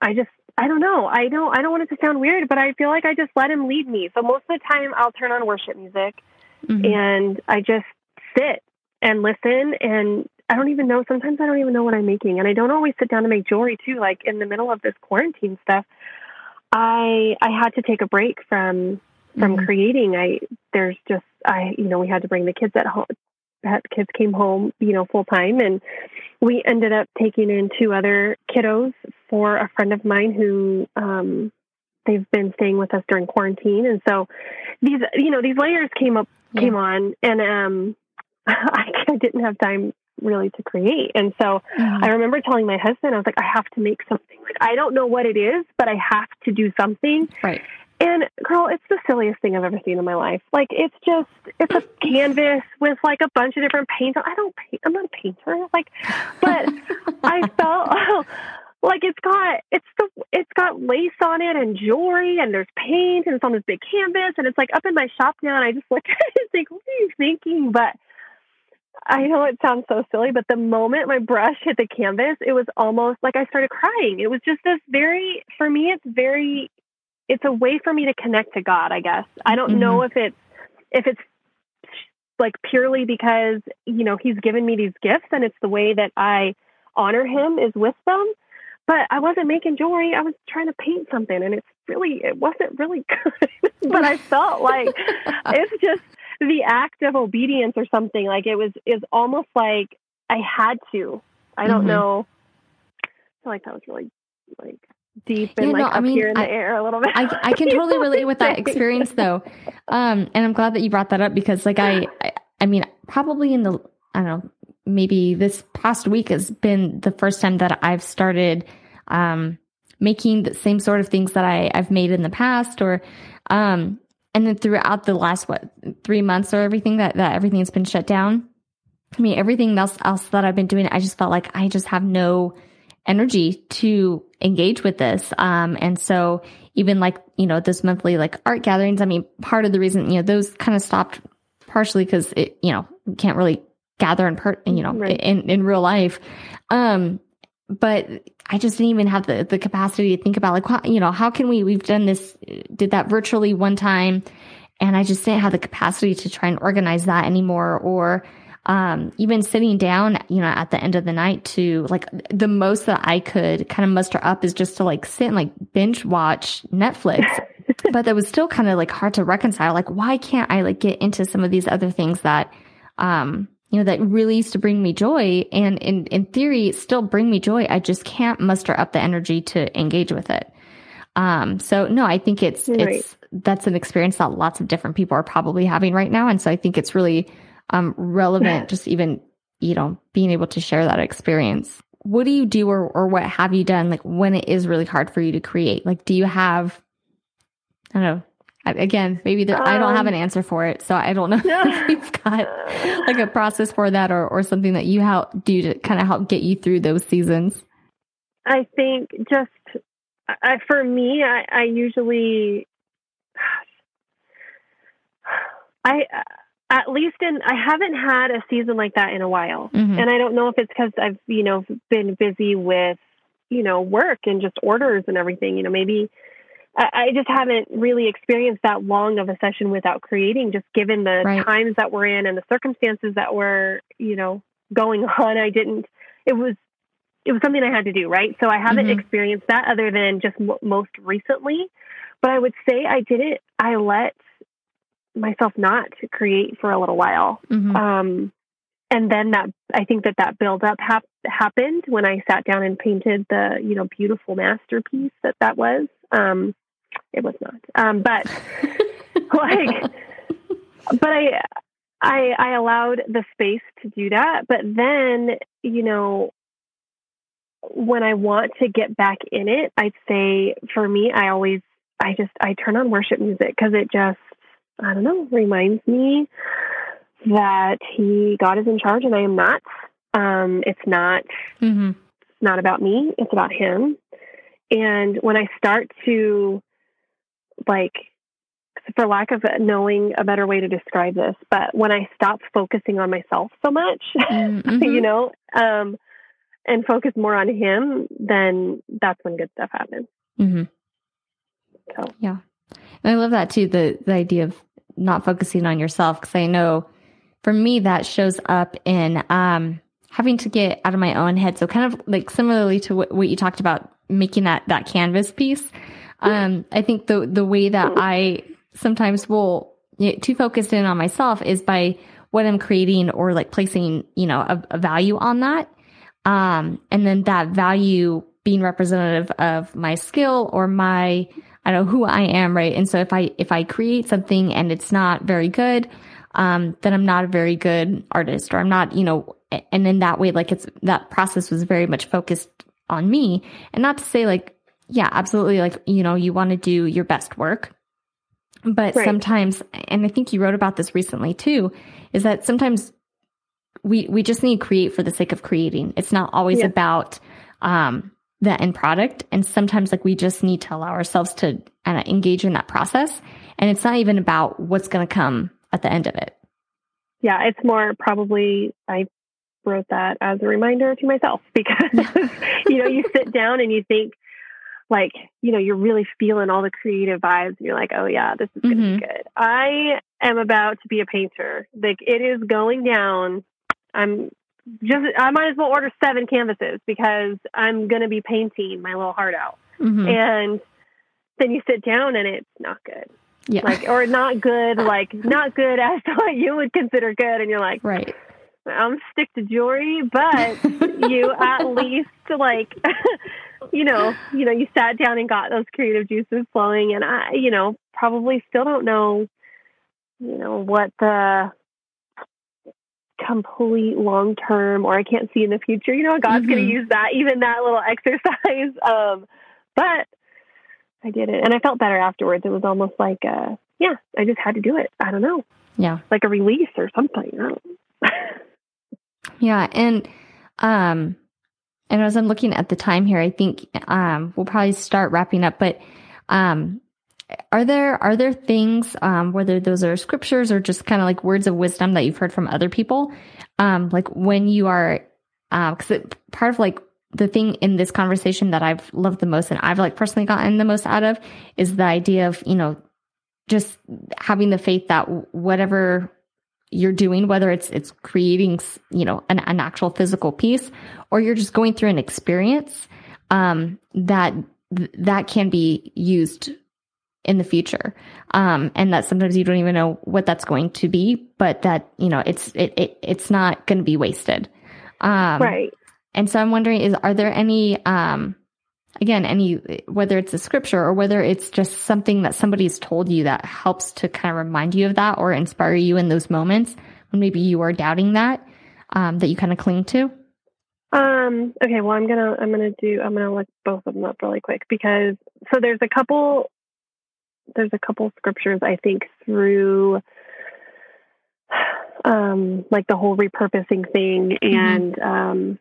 I just I don't know. I don't I don't want it to sound weird, but I feel like I just let him lead me. So most of the time I'll turn on worship music mm-hmm. and I just sit and listen and I don't even know. Sometimes I don't even know what I'm making, and I don't always sit down to make jewelry too. Like in the middle of this quarantine stuff, I I had to take a break from from mm-hmm. creating. I there's just I you know we had to bring the kids at home. That kids came home, you know, full time, and we ended up taking in two other kiddos for a friend of mine who um, they've been staying with us during quarantine, and so these you know these layers came up yeah. came on, and um, I, I didn't have time really to create. And so mm-hmm. I remember telling my husband, I was like, I have to make something. Like, I don't know what it is, but I have to do something. Right. And girl, it's the silliest thing I've ever seen in my life. Like it's just it's a canvas with like a bunch of different paints. I don't paint. I'm not a painter. Like, but I felt oh, like it's got it's the it's got lace on it and jewelry and there's paint and it's on this big canvas and it's like up in my shop now and I just look at it and think, what are you thinking? But I know it sounds so silly, but the moment my brush hit the canvas, it was almost like I started crying. It was just this very, for me, it's very, it's a way for me to connect to God, I guess. I don't mm-hmm. know if it's, if it's like purely because, you know, he's given me these gifts and it's the way that I honor him is with them. But I wasn't making jewelry. I was trying to paint something and it's really, it wasn't really good. but I felt like it's just, the act of obedience or something. Like it was is almost like I had to. I don't mm-hmm. know. I feel like that was really like deep and yeah, like no, up I mean, here in the air a little bit. I, I can totally relate with that experience though. Um, and I'm glad that you brought that up because like I, I, I mean, probably in the, I don't know, maybe this past week has been the first time that I've started, um, making the same sort of things that I, I've made in the past or, um, and then throughout the last what three months or everything that that everything's been shut down i mean everything else else that i've been doing i just felt like i just have no energy to engage with this um and so even like you know those monthly like art gatherings i mean part of the reason you know those kind of stopped partially because it you know can't really gather in per you know right. in in real life um but I just didn't even have the, the capacity to think about like, you know, how can we, we've done this, did that virtually one time. And I just didn't have the capacity to try and organize that anymore. Or, um, even sitting down, you know, at the end of the night to like the most that I could kind of muster up is just to like sit and like binge watch Netflix. but that was still kind of like hard to reconcile. Like, why can't I like get into some of these other things that, um, you know, that really used to bring me joy and in, in theory still bring me joy. I just can't muster up the energy to engage with it. Um, so no, I think it's, right. it's, that's an experience that lots of different people are probably having right now. And so I think it's really, um, relevant, just even, you know, being able to share that experience. What do you do or, or what have you done? Like when it is really hard for you to create, like, do you have, I don't know, again maybe there, um, i don't have an um, answer for it so i don't know if you've got like a process for that or, or something that you help do to kind of help get you through those seasons i think just I, for me I, I usually i at least in i haven't had a season like that in a while mm-hmm. and i don't know if it's because i've you know been busy with you know work and just orders and everything you know maybe I just haven't really experienced that long of a session without creating, just given the right. times that we're in and the circumstances that were, you know, going on. I didn't, it was, it was something I had to do, right? So I haven't mm-hmm. experienced that other than just m- most recently. But I would say I did it, I let myself not to create for a little while. Mm-hmm. Um, and then that, I think that that build up hap- happened when I sat down and painted the, you know, beautiful masterpiece that that was. Um, it was not. Um, but like, but I, I, I allowed the space to do that. But then, you know, when I want to get back in it, I'd say for me, I always, I just, I turn on worship music because it just, I don't know, reminds me that he, God is in charge and I am not. Um, it's not, mm-hmm. it's not about me. It's about him. And when I start to like for lack of knowing a better way to describe this, but when I stop focusing on myself so much, mm-hmm. you know, um, and focus more on him, then that's when good stuff happens. Mm-hmm. So yeah, and I love that too the the idea of not focusing on yourself because I know for me that shows up in um, having to get out of my own head. So kind of like similarly to what, what you talked about making that that canvas piece. Um, I think the the way that I sometimes will get too focused in on myself is by what I'm creating or like placing, you know, a, a value on that. Um, and then that value being representative of my skill or my, I don't know who I am, right? And so if I, if I create something and it's not very good, um, then I'm not a very good artist or I'm not, you know, and in that way, like it's, that process was very much focused on me and not to say like yeah, absolutely. Like, you know, you want to do your best work. But right. sometimes, and I think you wrote about this recently too, is that sometimes we we just need to create for the sake of creating. It's not always yeah. about um, the end product, and sometimes like we just need to allow ourselves to uh, engage in that process. And it's not even about what's going to come at the end of it. Yeah, it's more probably I wrote that as a reminder to myself because you know you sit down and you think like you know you're really feeling all the creative vibes and you're like oh yeah this is gonna mm-hmm. be good i am about to be a painter like it is going down i'm just i might as well order seven canvases because i'm gonna be painting my little heart out. Mm-hmm. and then you sit down and it's not good. Yeah. Like or not good like not good as to what you would consider good. And you're like right. I'm stick to jewelry, but you at least like, you know, you know, you sat down and got those creative juices flowing, and I, you know, probably still don't know, you know, what the complete long term, or I can't see in the future. You know, God's mm-hmm. going to use that, even that little exercise. Um, but I did it, and I felt better afterwards. It was almost like, uh, yeah, I just had to do it. I don't know. Yeah, like a release or something. Yeah, and um and as I'm looking at the time here, I think um we'll probably start wrapping up, but um are there are there things um whether those are scriptures or just kind of like words of wisdom that you've heard from other people um like when you are um cuz part of like the thing in this conversation that I've loved the most and I've like personally gotten the most out of is the idea of, you know, just having the faith that whatever you're doing, whether it's it's creating, you know, an, an actual physical piece, or you're just going through an experience um, that that can be used in the future, um, and that sometimes you don't even know what that's going to be, but that you know it's it, it it's not going to be wasted, um, right? And so I'm wondering, is are there any um, again, any, whether it's a scripture or whether it's just something that somebody's told you that helps to kind of remind you of that or inspire you in those moments when maybe you are doubting that, um, that you kind of cling to? Um, okay, well, I'm gonna, I'm gonna do, I'm gonna look both of them up really quick because, so there's a couple, there's a couple scriptures I think through, um, like the whole repurposing thing mm-hmm. and, mm-hmm. um,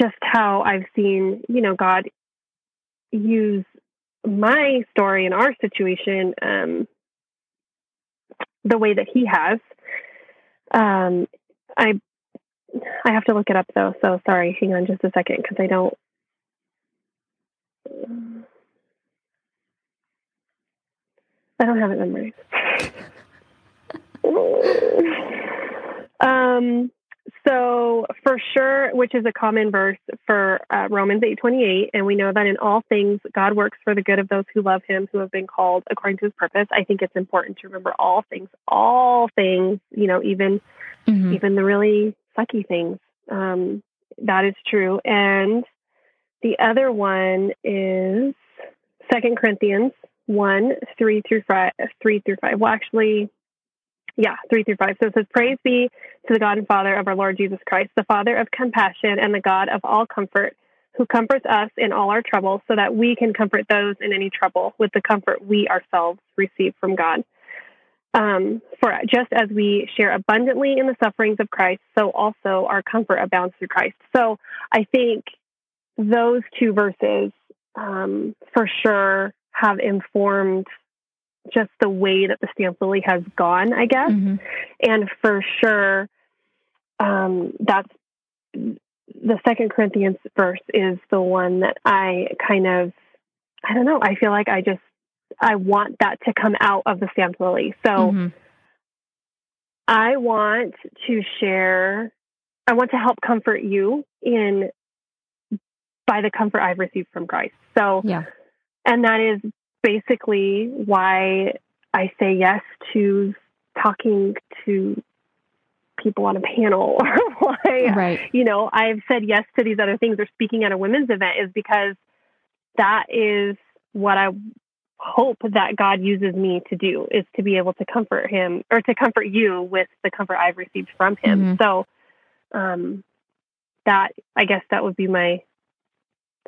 just how I've seen, you know, God use my story and our situation um, the way that He has. Um, I I have to look it up though, so sorry. Hang on just a second because I don't. I don't have it memorized. um, so for sure, which is a common verse for uh, Romans 8:28, and we know that in all things God works for the good of those who love him who have been called according to his purpose. I think it's important to remember all things, all things, you know, even mm-hmm. even the really sucky things. Um, that is true. And the other one is Second Corinthians 1, 3 through 5, 3 through 5. Well, actually, yeah, three through five. So it says, Praise be to the God and Father of our Lord Jesus Christ, the Father of compassion and the God of all comfort, who comforts us in all our trouble, so that we can comfort those in any trouble with the comfort we ourselves receive from God. Um, for just as we share abundantly in the sufferings of Christ, so also our comfort abounds through Christ. So I think those two verses um, for sure have informed just the way that the stamp lily has gone, I guess. Mm-hmm. And for sure, um, that's the second Corinthians verse is the one that I kind of, I don't know, I feel like I just, I want that to come out of the stamp lily. So mm-hmm. I want to share, I want to help comfort you in by the comfort I've received from Christ. So, yeah. And that is basically why I say yes to talking to people on a panel or why right. you know I've said yes to these other things or speaking at a women's event is because that is what I hope that God uses me to do is to be able to comfort him or to comfort you with the comfort I've received from him. Mm-hmm. So um that I guess that would be my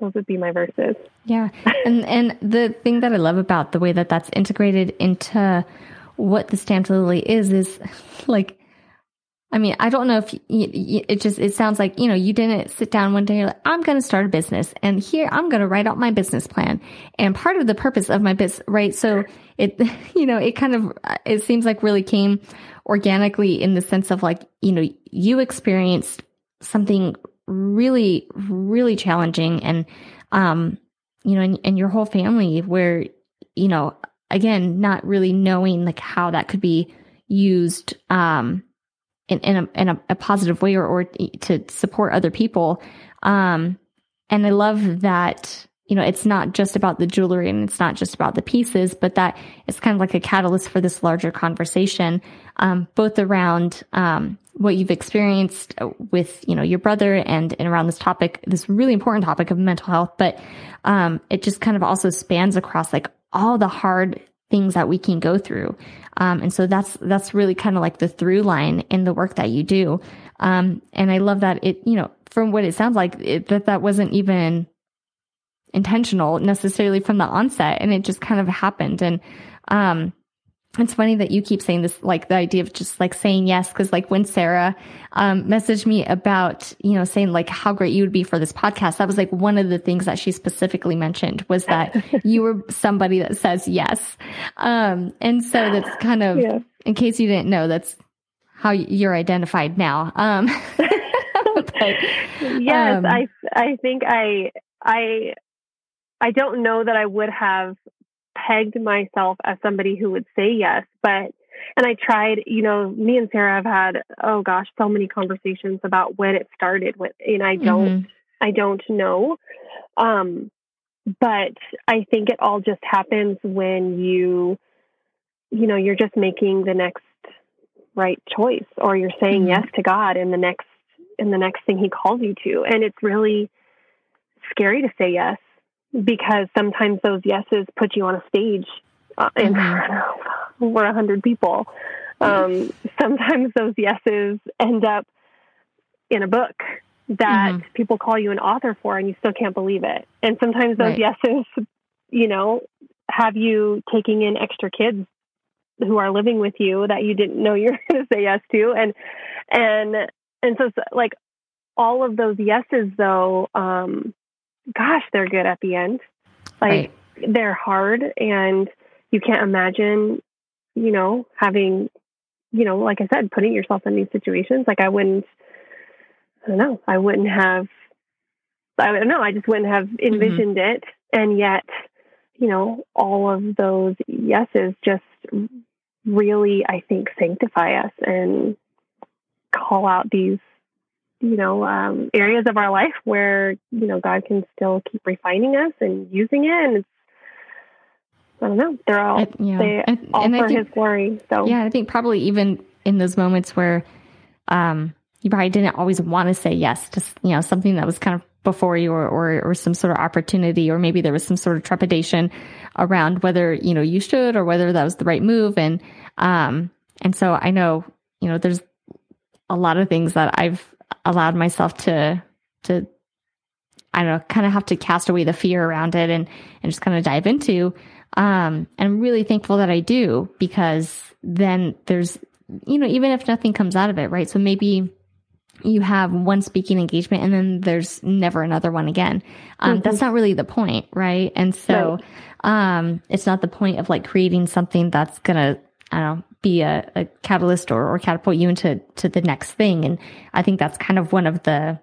those would be my verses. Yeah. And and the thing that I love about the way that that's integrated into what the stamped lily is is like I mean, I don't know if you, it just it sounds like, you know, you didn't sit down one day like I'm going to start a business and here I'm going to write out my business plan. And part of the purpose of my business, right? So it you know, it kind of uh, it seems like really came organically in the sense of like, you know, you experienced something really really challenging and um, you know, and, and your whole family where, you know, again, not really knowing like how that could be used, um, in, in a, in a, a positive way or, or to support other people. Um, and I love that, you know, it's not just about the jewelry and it's not just about the pieces, but that it's kind of like a catalyst for this larger conversation, um, both around, um, what you've experienced with, you know, your brother and, and around this topic, this really important topic of mental health, but, um, it just kind of also spans across like all the hard things that we can go through. Um, and so that's, that's really kind of like the through line in the work that you do. Um, and I love that it, you know, from what it sounds like, it, that that wasn't even intentional necessarily from the onset and it just kind of happened. And, um, it's funny that you keep saying this, like the idea of just like saying yes. Cause like when Sarah, um, messaged me about, you know, saying like how great you would be for this podcast, that was like one of the things that she specifically mentioned was that you were somebody that says yes. Um, and so that's kind of, yeah. in case you didn't know, that's how you're identified now. Um, but, yes, um, I, I think I, I, I don't know that I would have pegged myself as somebody who would say yes, but and I tried, you know, me and Sarah have had oh gosh, so many conversations about when it started with and I don't mm-hmm. I don't know. Um but I think it all just happens when you you know, you're just making the next right choice or you're saying mm-hmm. yes to God in the next in the next thing he calls you to and it's really scary to say yes because sometimes those yeses put you on a stage uh, in front of over a hundred people. Um, sometimes those yeses end up in a book that mm-hmm. people call you an author for, and you still can't believe it. And sometimes those right. yeses, you know, have you taking in extra kids who are living with you that you didn't know you were going to say yes to, and and and so like all of those yeses, though, um, gosh, they're good at the end. Like right. they're hard and you can't imagine, you know, having, you know, like I said, putting yourself in these situations. Like I wouldn't, I don't know, I wouldn't have, I don't know, I just wouldn't have mm-hmm. envisioned mm-hmm. it. And yet, you know, all of those yeses just really, I think, sanctify us and call out these you know, um, areas of our life where, you know, God can still keep refining us and using it. And it's, I don't know, they're all, I, yeah. they, I, all and for think, His glory. So, yeah, I think probably even in those moments where, um, you probably didn't always want to say yes to, you know, something that was kind of before you or, or, or some sort of opportunity, or maybe there was some sort of trepidation around whether, you know, you should or whether that was the right move. And, um, and so I know, you know, there's a lot of things that I've allowed myself to to I don't know, kind of have to cast away the fear around it and and just kind of dive into. Um, and I'm really thankful that I do because then there's you know even if nothing comes out of it, right? So maybe you have one speaking engagement and then there's never another one again. Um, mm-hmm. That's not really the point, right? And so, right. um, it's not the point of like creating something that's gonna, I don't know, be a, a catalyst or, or catapult you into to the next thing. And I think that's kind of one of the,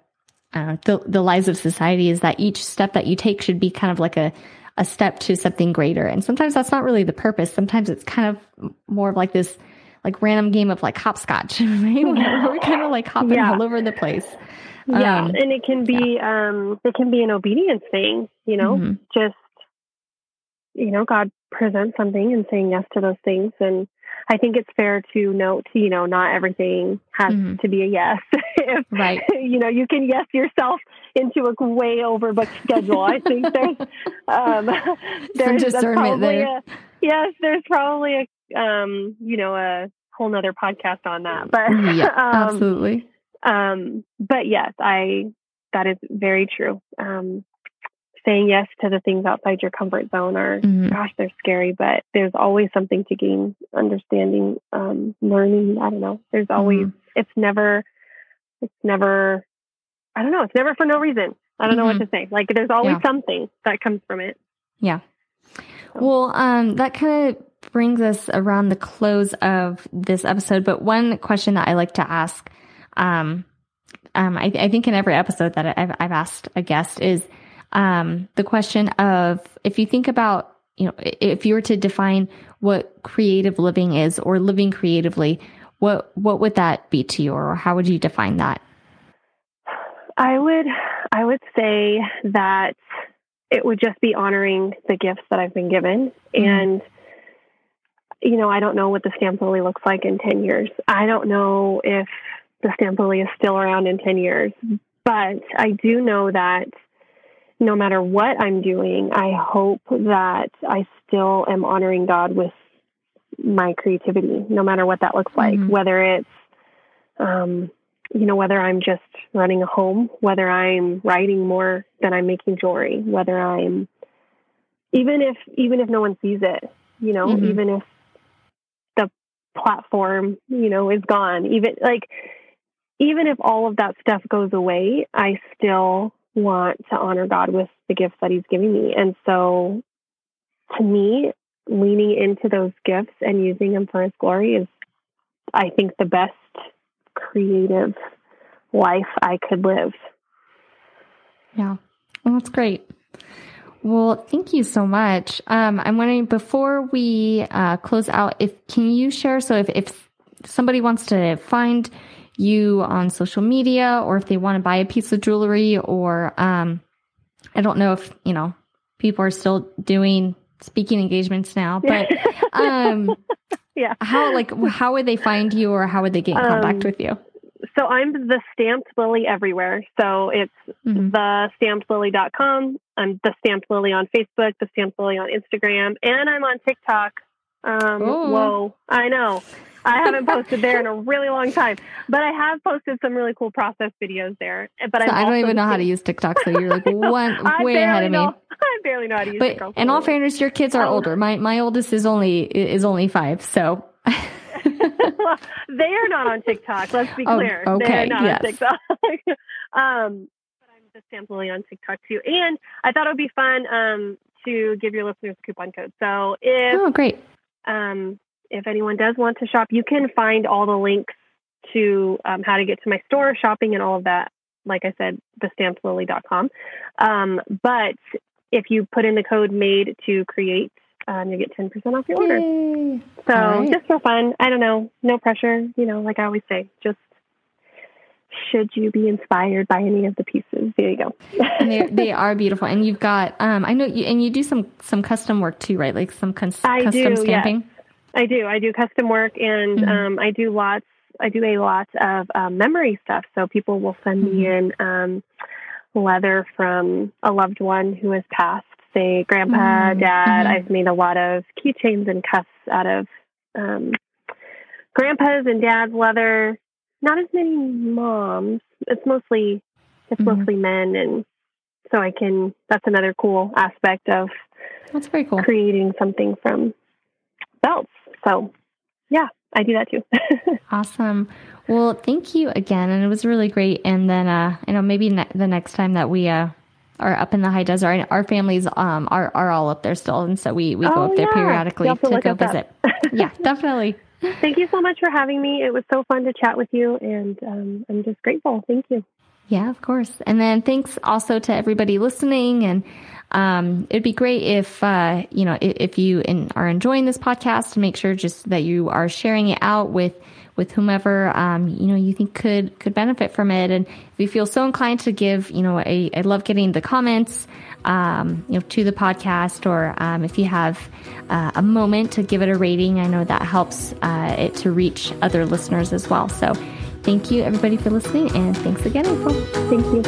uh, the, the lies of society is that each step that you take should be kind of like a, a step to something greater. And sometimes that's not really the purpose. Sometimes it's kind of more of like this, like random game of like hopscotch, right? We're kind of like hopping yeah. all over the place. Yeah. Um, and it can be, yeah. um, it can be an obedience thing, you know, mm-hmm. just, you know, God presents something and saying yes to those things. And I think it's fair to note, you know, not everything has mm-hmm. to be a yes. if, right. You know, you can yes yourself into a way overbooked schedule. I think there's, um, there's Some discernment there. A, yes, there's probably a, um, you know, a whole nother podcast on that, but yeah, um, absolutely. Um, but yes, I, that is very true. Um, saying yes to the things outside your comfort zone are, mm-hmm. gosh, they're scary, but there's always something to gain, understanding, um, learning. I don't know. There's always, mm-hmm. it's never, it's never, I don't know. It's never for no reason. I don't know what mm-hmm. to say. Like there's always yeah. something that comes from it. Yeah. Well, um, that kind of brings us around the close of this episode. But one question that I like to ask, um, um, I, I, think in every episode that I've, I've asked a guest is um, the question of if you think about, you know, if you were to define what creative living is or living creatively, what what would that be to you, or how would you define that? I would I would say that it would just be honoring the gifts that I've been given mm-hmm. and you know, I don't know what the Stamped Lily looks like in 10 years. I don't know if the Stamped Lily is still around in 10 years. But I do know that no matter what I'm doing, I hope that I still am honoring God with my creativity, no matter what that looks like, mm-hmm. whether it's, um, you know, whether I'm just running a home, whether I'm writing more than I'm making jewelry, whether I'm, even if, even if no one sees it, you know, mm-hmm. even if the platform, you know, is gone, even like, even if all of that stuff goes away, I still want to honor God with the gifts that He's giving me. And so to me, leaning into those gifts and using them for His glory is, I think, the best creative life I could live. Yeah. Well, that's great. Well, thank you so much. Um, I'm wondering before we uh, close out, if can you share? So, if, if somebody wants to find you on social media or if they want to buy a piece of jewelry or um, I don't know if, you know, people are still doing speaking engagements now, but um, yeah. How like how would they find you or how would they get in contact um, with you? So I'm the stamped lily everywhere. So it's mm-hmm. the stampedlily.com. I'm the stamped lily on Facebook, the stamped lily on Instagram, and I'm on TikTok. Um, whoa, I know. I haven't posted there in a really long time, but I have posted some really cool process videos there. But so I don't even know how to use TikTok, so you're like one way ahead of know, me. I barely know how to use it. But in all fairness, your kids are oh. older. My my oldest is only is only five, so. well, they are not on TikTok. Let's be oh, clear. Oh, okay. They are not yes. on TikTok. um, but I'm just sampling on TikTok too, and I thought it would be fun um, to give your listeners a coupon code. So if oh great. Um, if anyone does want to shop, you can find all the links to um, how to get to my store, shopping, and all of that. Like I said, thestampedlily.com. Um, but if you put in the code made to create, um, you get 10% off your order. Yay. So right. just for fun. I don't know. No pressure. You know, like I always say, just should you be inspired by any of the pieces there you go and they, are beautiful and you've got um i know you and you do some some custom work too right like some cons- custom do, stamping. I do. I do custom work, and mm-hmm. um, I do lots. I do a lot of um, memory stuff. So people will send mm-hmm. me in um, leather from a loved one who has passed, say grandpa, mm-hmm. dad. Mm-hmm. I've made a lot of keychains and cuffs out of um, grandpa's and dad's leather. Not as many moms. It's mostly it's mm-hmm. mostly men, and so I can. That's another cool aspect of. That's very cool. Creating something from belts. So, yeah, I do that too. awesome. Well, thank you again, and it was really great. And then, uh, you know, maybe ne- the next time that we uh, are up in the high desert, our families um, are are all up there still, and so we we go oh, up there yeah. periodically to, to go visit. yeah, definitely. Thank you so much for having me. It was so fun to chat with you, and um, I'm just grateful. Thank you. Yeah, of course. And then thanks also to everybody listening and um, it'd be great if uh, you know if, if you in, are enjoying this podcast make sure just that you are sharing it out with with whomever um, you know you think could could benefit from it. And if you feel so inclined to give, you know, I, I love getting the comments, um, you know, to the podcast, or um, if you have uh, a moment to give it a rating, I know that helps uh, it to reach other listeners as well. So. Thank you, everybody, for listening, and thanks again, April. Thank you.